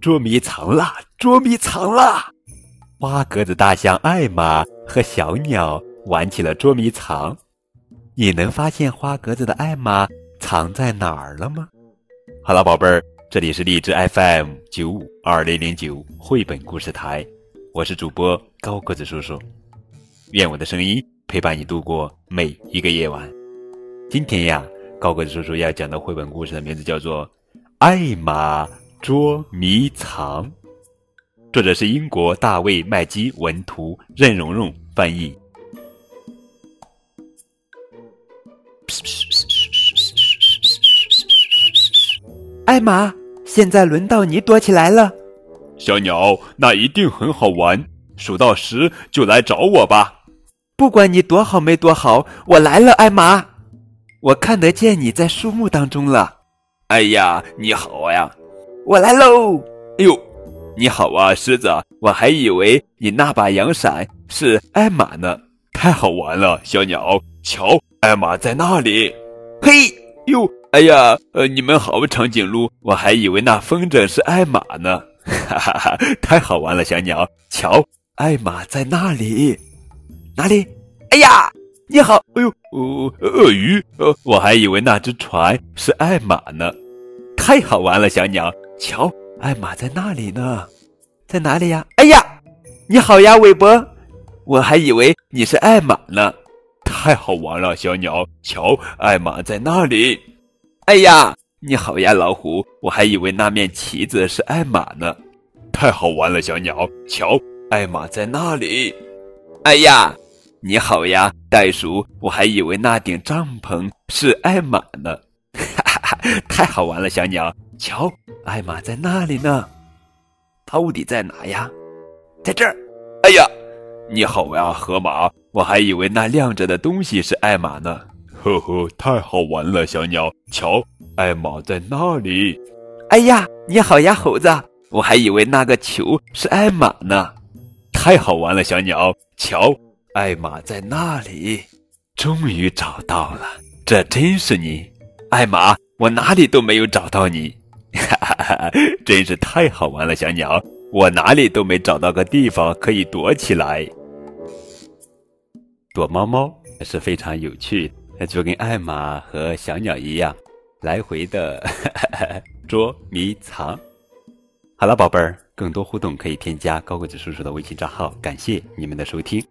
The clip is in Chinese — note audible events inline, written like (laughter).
捉迷藏啦！捉迷藏啦！花格子大象艾玛和小鸟玩起了捉迷藏。你能发现花格子的艾玛藏在哪儿了吗？好了，宝贝儿，这里是荔枝 FM 九五二零零九绘本故事台，我是主播高个子叔叔。愿我的声音陪伴你度过每一个夜晚。今天呀，高个子叔叔要讲的绘本故事的名字叫做《艾玛捉迷藏》，作者是英国大卫麦基文图，任蓉蓉翻译。艾玛，现在轮到你躲起来了。小鸟，那一定很好玩，数到十就来找我吧。不管你躲好没躲好，我来了，艾玛。我看得见你在树木当中了。哎呀，你好呀！我来喽。哎呦，你好啊，狮子！我还以为你那把阳伞是艾玛呢。太好玩了，小鸟！瞧，艾玛在那里。嘿，哟，哎呀，呃，你们好，长颈鹿！我还以为那风筝是艾玛呢。哈哈哈，太好玩了，小鸟！瞧，艾玛在那里。哪里？哎呀，你好！哎呦，哦，鳄鱼！呃，我还以为那只船是艾玛呢，太好玩了，小鸟！瞧，艾玛在那里呢，在哪里呀？哎呀，你好呀，韦伯！我还以为你是艾玛呢，太好玩了，小鸟！瞧，艾玛在那里！哎呀，你好呀，老虎！我还以为那面旗子是艾玛呢，太好玩了，小鸟！瞧，艾玛在那里！哎呀！你好呀，袋鼠！我还以为那顶帐篷是艾玛呢，哈哈哈！太好玩了，小鸟！瞧，艾玛在那里呢，到底在哪呀？在这儿！哎呀，你好呀，河马！我还以为那亮着的东西是艾玛呢，呵呵，太好玩了，小鸟！瞧，艾玛在那里！哎呀，你好呀，猴子！我还以为那个球是艾玛呢，太好玩了，小鸟！瞧。艾玛在那里，终于找到了。这真是你，艾玛！我哪里都没有找到你，哈哈哈！真是太好玩了，小鸟！我哪里都没找到个地方可以躲起来。躲猫猫是非常有趣，就跟艾玛和小鸟一样，来回的 (laughs) 捉迷藏。好了，宝贝儿，更多互动可以添加高个子叔叔的微信账号。感谢你们的收听。